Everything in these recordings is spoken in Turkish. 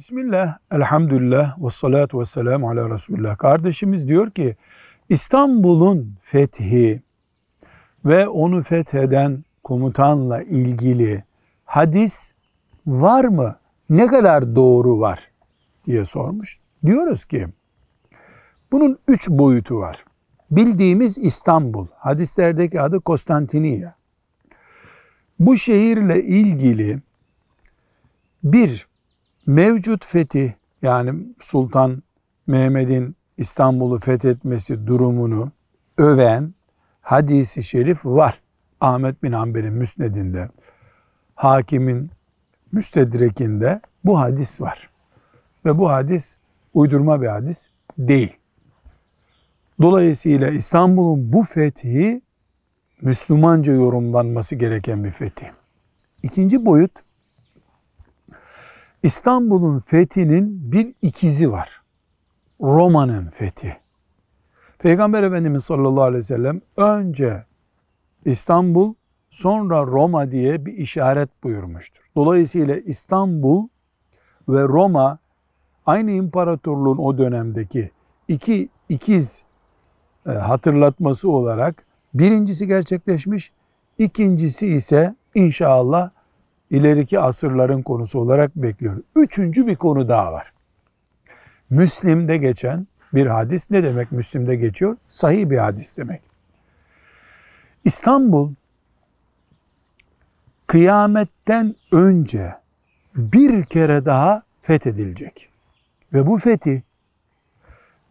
Bismillah, elhamdülillah, ve salatu ve selamu ala Resulullah. Kardeşimiz diyor ki, İstanbul'un fethi ve onu fetheden komutanla ilgili hadis var mı? Ne kadar doğru var diye sormuş. Diyoruz ki, bunun üç boyutu var. Bildiğimiz İstanbul, hadislerdeki adı Konstantiniye. Bu şehirle ilgili bir mevcut fetih yani Sultan Mehmet'in İstanbul'u fethetmesi durumunu öven hadisi şerif var. Ahmet bin Hanbel'in müsnedinde, hakimin müstedrekinde bu hadis var. Ve bu hadis uydurma bir hadis değil. Dolayısıyla İstanbul'un bu fethi Müslümanca yorumlanması gereken bir fetih. İkinci boyut İstanbul'un fethinin bir ikizi var. Roma'nın fethi. Peygamber Efendimiz sallallahu aleyhi ve sellem önce İstanbul sonra Roma diye bir işaret buyurmuştur. Dolayısıyla İstanbul ve Roma aynı imparatorluğun o dönemdeki iki ikiz e, hatırlatması olarak birincisi gerçekleşmiş, ikincisi ise inşallah ileriki asırların konusu olarak bekliyor. Üçüncü bir konu daha var. Müslim'de geçen bir hadis ne demek Müslim'de geçiyor? Sahih bir hadis demek. İstanbul kıyametten önce bir kere daha fethedilecek. Ve bu fethi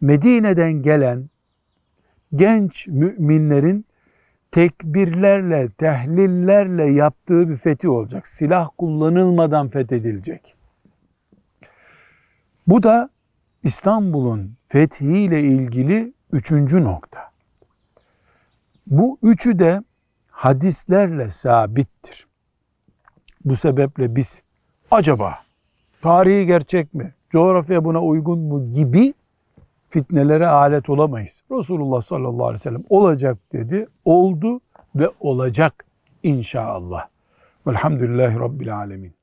Medine'den gelen genç müminlerin tekbirlerle, tehlillerle yaptığı bir fethi olacak. Silah kullanılmadan fethedilecek. Bu da İstanbul'un fethiyle ilgili üçüncü nokta. Bu üçü de hadislerle sabittir. Bu sebeple biz acaba tarihi gerçek mi, coğrafya buna uygun mu gibi fitnelere alet olamayız. Resulullah sallallahu aleyhi ve sellem olacak dedi, oldu ve olacak inşallah. Velhamdülillahi Rabbil alemin.